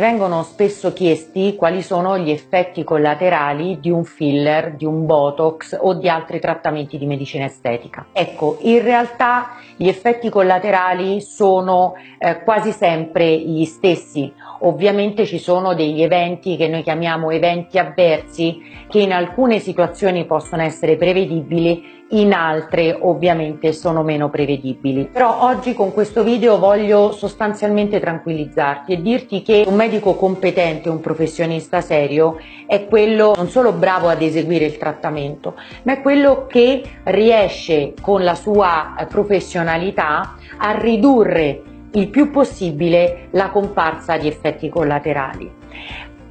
Vengono spesso chiesti quali sono gli effetti collaterali di un filler, di un botox o di altri trattamenti di medicina estetica. Ecco, in realtà gli effetti collaterali sono eh, quasi sempre gli stessi. Ovviamente ci sono degli eventi che noi chiamiamo eventi avversi che in alcune situazioni possono essere prevedibili in altre ovviamente sono meno prevedibili. Però oggi con questo video voglio sostanzialmente tranquillizzarti e dirti che un medico competente, un professionista serio è quello non solo bravo ad eseguire il trattamento, ma è quello che riesce con la sua professionalità a ridurre il più possibile la comparsa di effetti collaterali.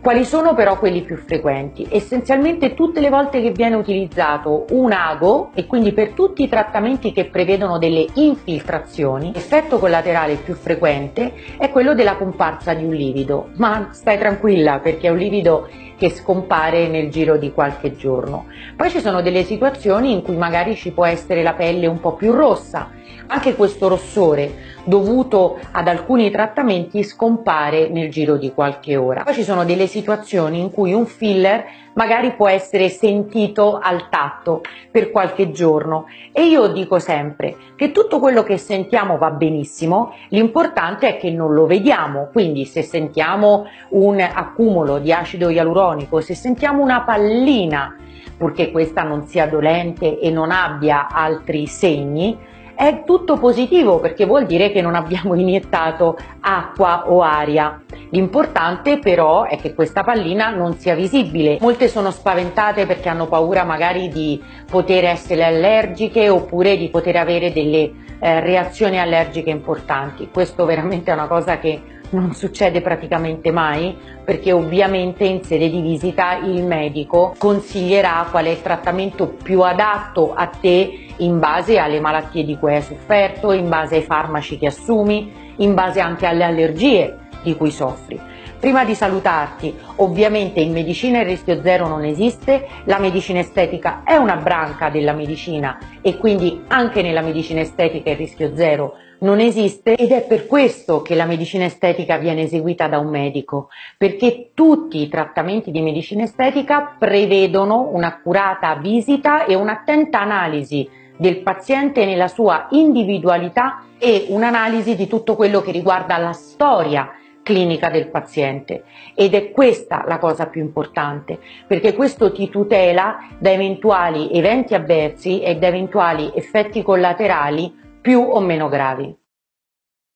Quali sono però quelli più frequenti? Essenzialmente tutte le volte che viene utilizzato un ago e quindi per tutti i trattamenti che prevedono delle infiltrazioni, l'effetto collaterale più frequente è quello della comparsa di un livido, ma stai tranquilla perché è un livido che scompare nel giro di qualche giorno. Poi ci sono delle situazioni in cui magari ci può essere la pelle un po' più rossa, anche questo rossore dovuto ad alcuni trattamenti scompare nel giro di qualche ora. Poi ci sono delle situazioni in cui un filler magari può essere sentito al tatto per qualche giorno e io dico sempre che tutto quello che sentiamo va benissimo, l'importante è che non lo vediamo, quindi se sentiamo un accumulo di acido ialuronico, se sentiamo una pallina, purché questa non sia dolente e non abbia altri segni, è tutto positivo perché vuol dire che non abbiamo iniettato acqua o aria. L'importante però è che questa pallina non sia visibile. Molte sono spaventate perché hanno paura magari di poter essere allergiche oppure di poter avere delle eh, reazioni allergiche importanti. Questo veramente è una cosa che non succede praticamente mai perché ovviamente in sede di visita il medico consiglierà qual è il trattamento più adatto a te in base alle malattie di cui hai sofferto, in base ai farmaci che assumi, in base anche alle allergie di cui soffri. Prima di salutarti, ovviamente in medicina il rischio zero non esiste, la medicina estetica è una branca della medicina e quindi anche nella medicina estetica il rischio zero non esiste ed è per questo che la medicina estetica viene eseguita da un medico, perché tutti i trattamenti di medicina estetica prevedono un'accurata visita e un'attenta analisi del paziente nella sua individualità e un'analisi di tutto quello che riguarda la storia clinica del paziente ed è questa la cosa più importante perché questo ti tutela da eventuali eventi avversi e da eventuali effetti collaterali più o meno gravi.